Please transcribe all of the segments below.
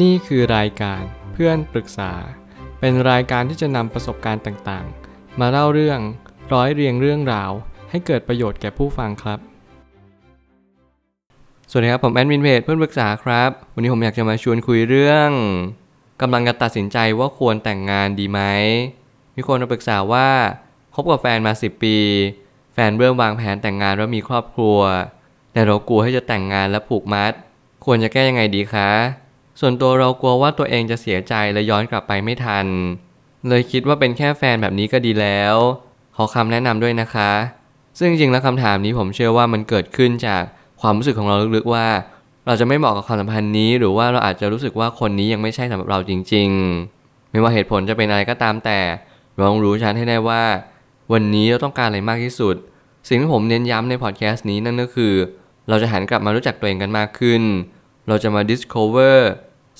นี่คือรายการเพื่อนปรึกษา เป็นรายการที่จะนำประสบการณ์ต่างๆ มาเล่าเรื่องร้อยเรียงเรื่องราว ให้เกิดประโยชน์แก่ผู้ฟังครับ สวัสดีครับ ผมแอดมินเพจเพื่อนปรึกษาครับ วันนี้ผมอยากจะมาชวนคุยเรื่องกำลังจะตัดสินใจว่าควรแต่งงานดีไหมมีคนมาปรึกษาว่าคบกับแฟนมา 10 ปี แฟนเริ่มวางแผนแต่งงานแล้วมีครอบครัว แต่เรากลัวให้จะแต่งงานและผูกมัด ควรจะแก้ยังไงดีคะ ส่วนตัวเรากลัวว่าตัวเองจะเสียใจและย้อนกลับไปไม่ทัน เลยคิดว่าเป็นแค่แฟนแบบนี้ก็ดีแล้ว ขอคำแนะนำด้วยนะคะ ซึ่งจริงๆแล้วคำถามนี้ผมเชื่อว่ามันเกิดขึ้นจากความรู้สึกของเราลึกๆว่า เราจะไม่เหมาะกับความสัมพันธ์นี้ หรือว่าเราอาจจะรู้สึกว่าคนนี้ยังไม่ใช่สำหรับเราจริง ๆ ไม่ว่าเหตุผลจะเป็นอะไรก็ตามแต่เราต้องรู้ชัดให้ได้ว่า วันนี้เราต้องการอะไรมากที่สุด สิ่งที่ผมเน้นย้ำในพอดแคสต์นี้นั่นก็คือ เราจะหันกลับมารู้จักตัวเองกันมากขึ้น เราจะมา discover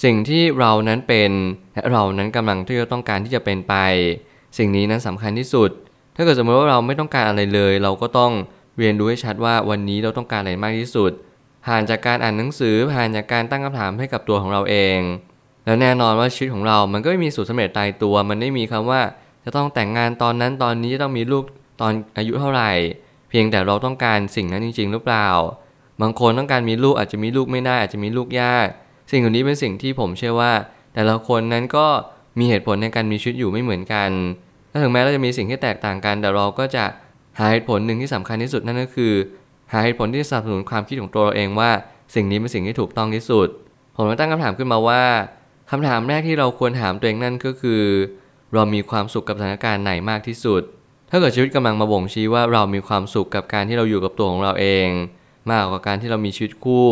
สิ่งที่เรานั้นเป็นและเรานั้นกำลังที่จะต้องการที่จะเป็นไป สิ่งนี้นั้นสำคัญที่สุด ถ้าเกิดสมมติว่าเราไม่ต้องการอะไรเลย เราก็ต้องเรียนรู้ให้ชัดว่าวันนี้เราต้องการอะไรมากที่สุด ผ่านจากการอ่านหนังสือผ่านจากการตั้งคำถามให้กับตัวของเราเอง แล้วแน่นอนว่าชีวิตของเรา มันก็ไม่มีสูตรสำเร็จตายตัว มันไม่มีคำว่า จะต้องแต่งงานตอนนั้นตอนนี้จะต้องมีลูกตอนอายุเท่าไหร่ เพียงแต่เราต้องการสิ่งนั้นจริง ๆ หรือเปล่า บางคนต้องการมีลูกอาจจะมีลูกไม่ได้อาจจะมีลูกยาก สิ่งเหล่านี้เป็นสิ่งที่ผมเชื่อว่า แต่ละคนนั้นก็มีเหตุผลในการมีชีวิตอยู่ไม่เหมือนกันถ้าถึงแม้เราจะมีสิ่งที่แตกต่างกัน แต่เราก็จะหาเหตุผลหนึ่งที่สำคัญที่สุดนั่นก็คือ หาเหตุผลที่สนับสนุนความคิดของตัวเราเองว่า สิ่งนี้เป็นสิ่งที่ถูกต้องที่สุด ผมตั้งคำถามขึ้นมาว่าคำถามแรกที่เราควรถามตัวเองนั่นก็คือ เรามีความสุขกับสถานการณ์ไหนมากที่สุด ถ้าเกิดชีวิตกำลังมาบ่งชี้ว่าเรามีความสุขกับการที่เราอยู่กับตัวของเราเอง มากกว่าการที่เรามีชีวิตคู่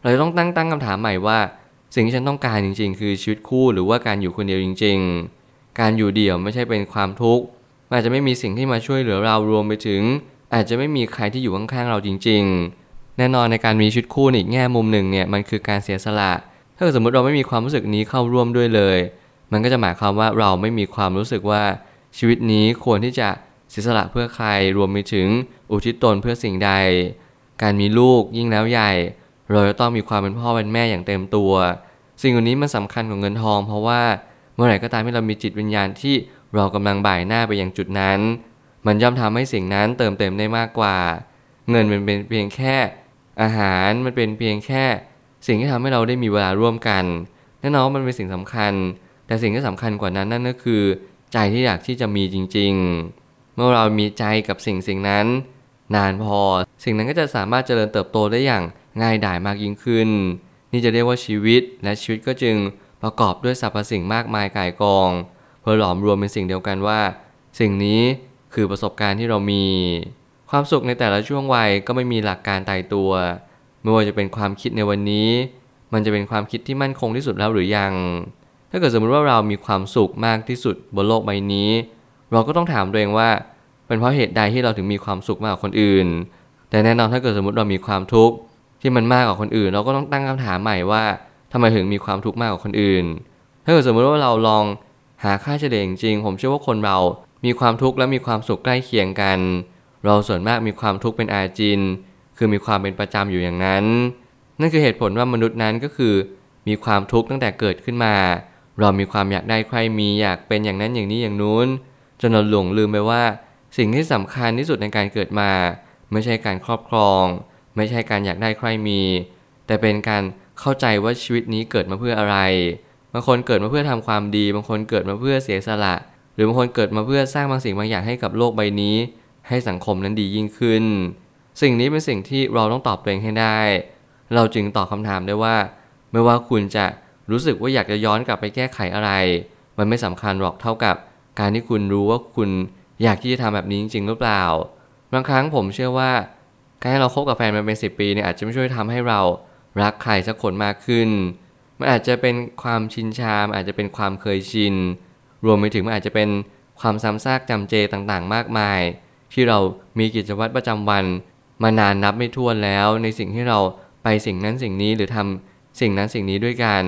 เราจะต้องตั้งตั้งคำถามใหม่ว่า สิ่งที่ฉันต้องการจริง ๆ คือชีวิตคู่หรือว่าการอยู่คนเดียวจริง ๆ การอยู่เดี่ยวไม่ใช่เป็นความทุกข์อาจจะไม่มีสิ่งที่มาช่วยเหลือเรารวมไปถึง อาจจะไม่มีใครที่อยู่ข้างๆเราจริง ๆ แน่นอนในการมีชีวิตคู่อีกแง่มุมหนึ่งเนี่ยมันคือการเสียสละ ถ้าสมมติเราไม่มีความรู้สึกนี้เข้าร่วมด้วยเลย มันก็จะหมายความว่าเราไม่มีความรู้สึกว่าชีวิตนี้ควรที่จะเสียสละเพื่อใครรวมไปถึงอุทิศตนเพื่อสิ่งใด การมีลูกยิ่งแล้วใหญ่ เราจะต้องมีความเป็นพ่อเป็นแม่อย่างเต็มตัว สิ่งเหล่านี้มันสำคัญของเงินทอง เพราะว่าเมื่อไหร่ก็ตามที่เรามีจิตวิญญาณที่เรากำลังบ่ายหน้าไปอยังจุดนั้น มันย่อมทำให้สิ่งนั้นเติมเต็มได้มากกว่า เงินมันเป็นเพียงแค่อาหารมันเป็นเพียงแค่ สิ่งที่ทำให้เราได้มีเวลาร่วมกันแน่นอนมันเป็นสิ่งสำคัญ แต่สิ่งที่สำคัญกว่านั้นนั่นก็คือ ใจที่อยากที่จะมีจริง ๆ เมื่อเรามีใจกับสิ่งสิ่งนั้น นานพอ สิ่งนั้นก็จะสามารถเจริญเติบโตได้อย่างง่ายดายมากยิ่งขึ้น นี่จะเรียกว่าชีวิต และชีวิตก็จึงประกอบด้วยสรรพสิ่งมากมายก่ายกอง เพื่อหลอมรวมเป็นสิ่งเดียวกันว่า สิ่งนี้คือประสบการณ์ที่เรามี ความสุขในแต่ละช่วงวัยก็ไม่มีหลักการตายตัว ไม่ว่าจะเป็นความคิดในวันนี้ มันจะเป็นความคิดที่มั่นคงที่สุดแล้วหรือยัง ถ้าเกิดสมมติว่าเรามีความสุขมากที่สุดบนโลกใบนี้ เราก็ต้องถามตัวเองว่า เป็นเพราะเหตุใดที่เราถึงมีความสุขมากกว่าคนอื่น แต่แน่นอนถ้าเกิดสมมติเรามีความทุกข์ที่มันมากกว่าคนอื่น เราก็ต้องตั้งคำถามใหม่ว่าทำไมถึงมีความทุกข์มากกว่าคนอื่น ถ้าเกิดสมมติว่าเราลองหาค่าเฉลี่ยจริง ผมเชื่อว่าคนเรามีความทุกข์และมีความสุขใกล้เคียงกัน เราส่วนมากมีความทุกข์เป็นอาจิน คือมีความเป็นประจำอยู่อย่างนั้น นั่นคือเหตุผลว่ามนุษย์นั้นก็คือ มีความทุกข์ตั้งแต่เกิดขึ้นมา เรามีความอยากได้ใครมีอยากเป็นอย่างนั้นอย่างนี้อย่างนู้น จนเราหลงลืมไปว่า สิ่งที่สำคัญที่สุดในการเกิดมา ไม่ใช่การครอบครอง ไม่ใช่การอยากได้ใครมี แต่เป็นการเข้าใจว่าชีวิตนี้เกิดมาเพื่ออะไร บางคนเกิดมาเพื่อทำความดี บางคนเกิดมาเพื่อเสียสละ หรือบางคนเกิดมาเพื่อสร้างบางสิ่งบางอย่างให้กับโลกใบนี้ ให้สังคมนั้นดียิ่งขึ้น สิ่งนี้เป็นสิ่งที่เราต้องตอบตัวเองให้ได้ เราจึงตอบคำถามได้ว่า ไม่ว่าคุณจะรู้สึกว่าอยากจะย้อนกลับไปแก้ไขอะไร มันไม่สำคัญหรอกเท่ากับ การที่คุณรู้ว่าคุณ อยากที่จะทำแบบนี้จริง ๆ หรือเปล่า บางครั้งผมเชื่อว่า การให้เราคบกับแฟนมาเป็นสิปีเนี่ยอาจจะไม่ช่วยทำให้เรารักใครสักคนมากขึ้น มันอาจจะเป็นความชินชามอาจจะเป็นความเคยชิน รวมไปถึงมันอาจจะเป็นความซ้ำซากจำเจต่างๆ มากมาย ที่เรามีกิจวัตรประจำวัน มานานนับไม่ถ้วนแล้ว ในสิ่งที่เราไปสิ่งนั้นสิ่งนี้หรือทำสิ่งนั้นสิ่งนี้ด้วยกัน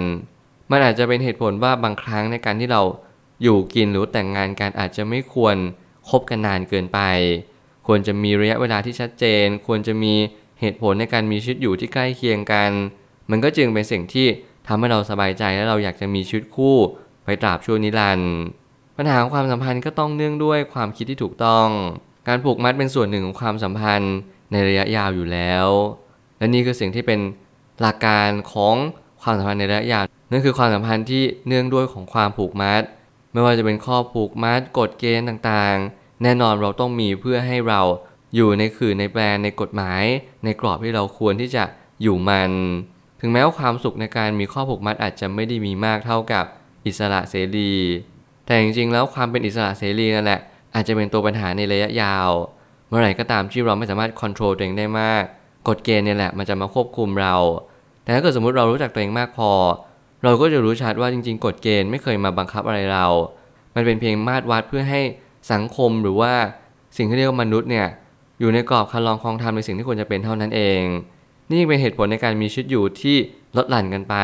มันอาจจะเป็นเหตุผลว่าบางครั้งในการที่เราอยู่กินหรือแต่งงานกันอาจจะไม่ควร คบกันนานเกินไป ควรจะมีระยะเวลาที่ชัดเจน ควรจะมีเหตุผลในการมีชีวิตอยู่ที่ใกล้เคียงกัน มันก็จึงเป็นสิ่งที่ทำให้เราสบายใจและเราอยากจะมีชีวิตคู่ไปตราบชั่วนิรันดร์ปัญหาของความสัมพันธ์ก็ต้องเนื่องด้วยความคิดที่ถูกต้อง การผูกมัดเป็นส่วนหนึ่งของความสัมพันธ์ในระยะยาวอยู่แล้ว และนี่คือสิ่งที่เป็นหลักการของความสัมพันธ์ในระยะยาวนั่นคือความสัมพันธ์ที่เนื่องด้วยของความผูกมัด ไม่ว่าจะเป็นข้อผูกมัดกฎเกณฑ์ต่างๆ แน่นอนเราต้องมีเพื่อให้เราอยู่ในขื่อในแปลนในกฎหมาย ในกรอบที่เราควรที่จะอยู่มัน ถึงแม้ว่าความสุขในการมีข้อผูกมัดอาจจะไม่ได้มีมากเท่ากับอิสระเสรี แต่จริงๆแล้วความเป็นอิสระเสรีนั่นแหละอาจจะเป็นตัวปัญหาในระยะยาว เมื่อไหร่ก็ตามที่เราไม่สามารถควบคุมตัวเองได้มาก กฎเกณฑ์เนี่ยแหละมันจะมาควบคุมเรา แต่ถ้าเกิดสมมติเรารู้จักตัวเองมากพอ เราก็จะรู้ชัดว่าจริง ๆ กฎเกณฑ์ไม่เคยมาบังคับอะไรเรา มันเป็นเพียงมาตรวัดเพื่อให้สังคมหรือว่าสิ่งที่เรียกว่ามนุษย์เนี่ยอยู่ในกรอบคันลองคลองธรรมในสิ่งที่ควรจะเป็นเท่านั้นเอง นี่เป็นเหตุผลในการมีชีวิตอยู่ที่ลดหลั่นกันไป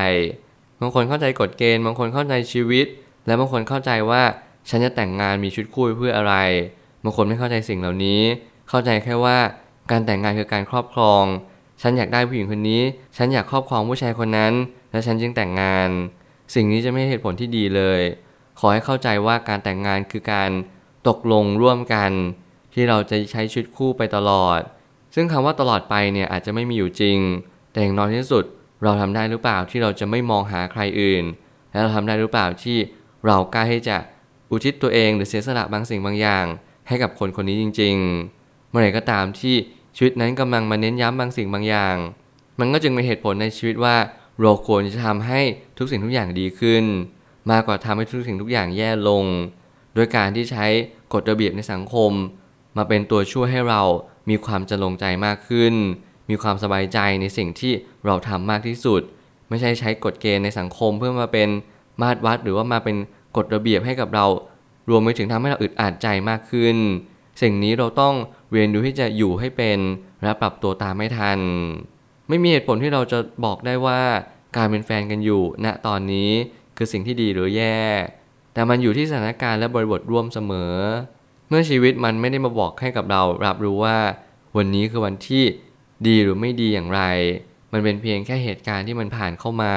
บางคนเข้าใจกฎเกณฑ์ บางคนเข้าใจชีวิต และบางคนเข้าใจว่าฉันจะแต่งงานมีชีวิตคู่เพื่ออะไร บางคนไม่เข้าใจสิ่งเหล่านี้ เข้าใจแค่ว่าการแต่งงานคือการครอบครอง ฉันอยากได้ผู้หญิงคนนี้ ฉันอยากครอบครองผู้ชายคนนั้น และฉันจึงแต่งงาน สิ่งนี้จะไม่ใช่เหตุผลที่ดีเลย ขอให้เข้าใจว่าการแต่งงานคือการตกลงร่วมกัน ที่เราจะใช้ชีวิตคู่ไปตลอด ซึ่งคำว่าตลอดไปเนี่ยอาจจะไม่มีอยู่จริง แต่อย่างน้อยที่สุดเราทำได้หรือเปล่าที่เราจะไม่มองหาใครอื่น และเราทำได้หรือเปล่าที่เรากล้าที่จะอุทิศตัวเองหรือเสียสละบางสิ่งบางอย่าง ให้กับคนคนนี้จริง ๆ เมื่อไหร่ก็ตามที่ชีวิตนั้นกำลังมาเน้นย้ำบางสิ่งบางอย่าง มันก็จึงเป็นเหตุผลในชีวิตว่า เราควรจะทำให้ทุกสิ่งทุกอย่างดีขึ้น มากกว่าทำให้ทุกสิ่งทุกอย่างแย่ลง โดยการที่ใช้กฎระเบียบในสังคม มาเป็นตัวช่วยให้เรามีความจะลงใจมากขึ้น มีความสบายใจในสิ่งที่เราทำมากที่สุด ไม่ใช่ใช้กฎเกณฑ์ในสังคม เพื่อมาเป็นมาตรวัดหรือว่ามาเป็นกฎระเบียบให้กับเรา รวมไปถึงทำให้เราอึดอัดใจมากขึ้น สิ่งนี้เราต้องเรียนรู้ที่จะอยู่ให้เป็นและปรับตัวตามไม่ทัน ไม่มีเหตุผลที่เราจะบอกได้ว่าการเป็นแฟนกันอยู่ณตอนนี้คือสิ่งที่ดีหรือแย่ แต่มันอยู่ที่สถานการณ์และบริบทร่วมเสมอ เมื่อชีวิตมันไม่ได้มาบอกให้กับเรารับรู้ว่า วันนี้คือวันที่ดีหรือไม่ดีอย่างไร มันเป็นเพียงแค่เหตุการณ์ที่มันผ่านเข้ามา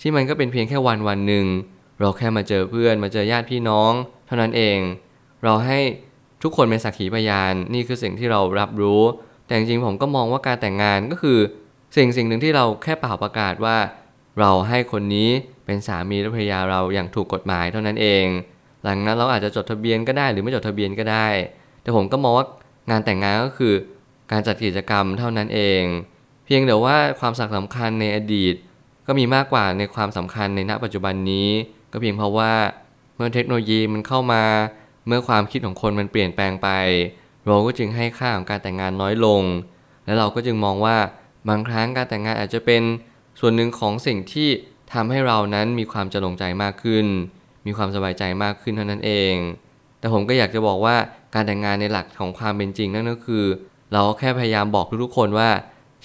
ที่มันก็เป็นเพียงแค่วันวันหนึ่ง เราแค่มาเจอเพื่อนมาเจอญาติพี่น้อง เท่านั้นเอง เราให้ทุกคนเป็นสักขีพยานนี่คือสิ่งที่เรารับรู้ แต่จริงๆผมก็มองว่าการแต่งงานก็คือ สิ่งสิ่งหนึ่งที่เราแค่เป่าประกาศว่า เราให้คนนี้เป็นสามีและภรรยาเราอย่างถูกกฎหมายเท่านั้นเอง หลังนั้นเราอาจจะจดทะเบียนก็ได้หรือไม่จดทะเบียนก็ได้ แต่ผมก็มองว่างานแต่งงานก็คือ การจัดกิจกรรมเท่านั้นเอง เพียงแต่ว่าความสำคัญในอดีต ก็มีมากกว่าในความสำคัญในณปัจจุบันนี้ ก็เพียงเพราะว่าเมื่อเทคโนโลยีมันเข้ามาเมื่อความคิดของคนมันเปลี่ยนแปลงไป เราก็จึงให้ค่าของการแต่งงานน้อยลง และเราก็จึงมองว่า บางครั้งการแต่งงานอาจจะเป็นส่วนหนึ่งของสิ่งที่ทำให้เรานั้นมีความจะลงใจมากขึ้น มีความสบายใจมากขึ้นเท่านั้นเอง แต่ผมก็อยากจะบอกว่าการแต่งงานในหลักของความเป็นจริงนั่นก็คือ เราแค่พยายามบอกทุกๆคนว่า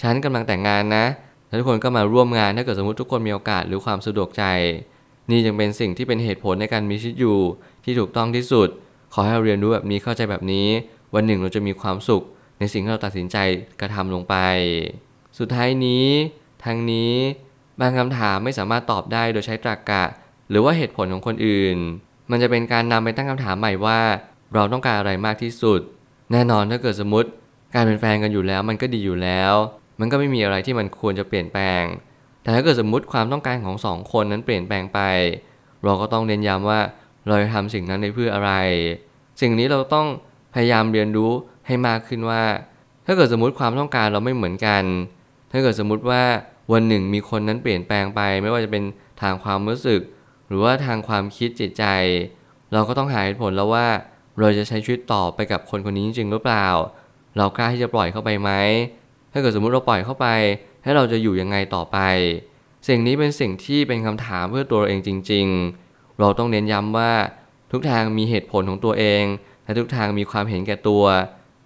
ฉันกำลังแต่งงานนะ แล้วทุกคนก็มาร่วมงานถ้าเกิดสมมติทุกคนมีโอกาสหรือความสะดวกใจ นี่จึงเป็นสิ่งที่เป็นเหตุผลในการมีชีวิตอยู่ที่ถูกต้องที่สุด ขอให้เราเรียนรู้แบบนี้เข้าใจแบบนี้ วันหนึ่งเราจะมีความสุขในสิ่งที่เราตัดสินใจกระทำลงไป สุดท้ายนี้ทางนี้บางคำถามไม่สามารถตอบได้โดยใช้ตรรกกะ หรือว่าเหตุผลของคนอื่น มันจะเป็นการนำไปตั้งคำถามใหม่ว่า เราต้องการอะไรมากที่สุด แน่นอนถ้าเกิดสมมติ การเป็นแฟนกันอยู่แล้ว มันก็ดีอยู่แล้ว มันก็ไม่มีอะไรที่มันควรจะเปลี่ยนแปลง แต่ถ้าเกิดสมมติความต้องการของสองคนนั้นเปลี่ยนแปลงไป เราก็ต้องเน้นย้ำว่าเราจะทำสิ่งนั้นในเพื่ออะไร สิ่งนี้เราต้องพยายามเรียนรู้ให้มากขึ้นว่า ถ้าเกิดสมมติความต้องการเราไม่เหมือนกัน ถ้าเกิดสมมติว่าวันหนึ่งมีคนนั้นเปลี่ยนแปลงไป ไม่ว่าจะเป็นทางความรู้สึก หรือว่าทางความคิดจิตใจ เราก็ต้องหาเหตุผลแล้วว่าเราจะใช้ชีวิตต่อไปกับคนคนนี้จริงหรือเปล่า เรากล้าที่จะปล่อยเข้าไปไหม ถ้าเกิดสมมุติเราปล่อยเข้าไป ให้เราจะอยู่ยังไงต่อไป สิ่งนี้เป็นสิ่งที่เป็นคำถามเพื่อตัวเราเองจริง ๆ เราต้องเน้นย้ำว่าทุกทางมีเหตุผลของตัวเอง และทุกทางมีความเห็นแก่ตัว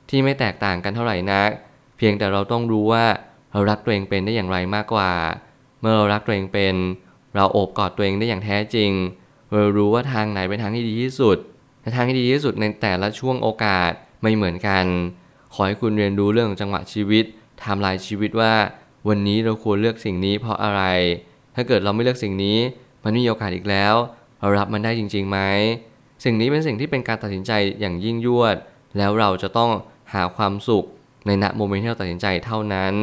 ที่ไม่แตกต่างกันเท่าไหร่นัก เพียงแต่เราต้องรู้ว่า เรารักตัวเองเป็นได้อย่างไรมากกว่า เมื่อเรารักตัวเองเป็น เราโอบกอดตัวเองได้อย่างแท้จริง เรารู้ว่าทางไหนเป็นทางที่ดีที่สุดและทางที่ดีที่สุดในแต่ละช่วงโอกาสไม่เหมือนกัน ขอให้คุณเรียนรู้เรื่องจังหวะชีวิตไทม์ไลน์ชีวิตว่า วันนี้เราควรเลือกสิ่งนี้เพราะอะไร ถ้ถ้าเกิดเราไม่เลือกสิ่งนี้ มันไม่มีโอกาสอีกแล้ว เรารับมันได้จริงๆไหมสิ่งนี้เป็นสิ่งที่เป็นการตัดสินใจอย่างยิ่งยวด แล้วเราจะต้องหาความสุขในณโมเมนต์ที่เราตัดสินใจเท่านั้น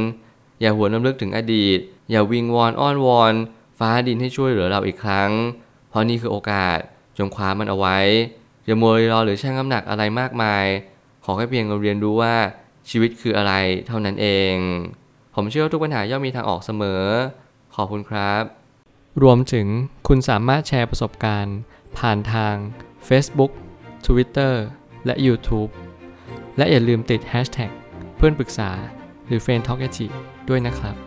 อย่าหวนน้ำลึกถึงอดีต อย่าวิงวอนอ้อนวอน ฟ้าดินให้ช่วยเหลือเราอีกครั้ง เพราะนี่คือโอกาสจงคว้ามันเอาไว้ อย่ามัวรอหรือชั่งน้ำหนักอะไรมากมาย ขอแค่เพียงเราเรียนรู้ว่าชีวิตคืออะไรเท่านั้นเอง ผมเชื่อว่าทุกปัญหาย่อมมีทางออกเสมอ ขอบคุณครับ รวมถึงคุณสามารถแชร์ประสบการณ์ ผ่านทาง Facebook Twitter และ YouTube และอย่าลืมติด Hashtag เพื่อนปรึกษา หรือ f r ร e n d t a l k ด้วยนะครับ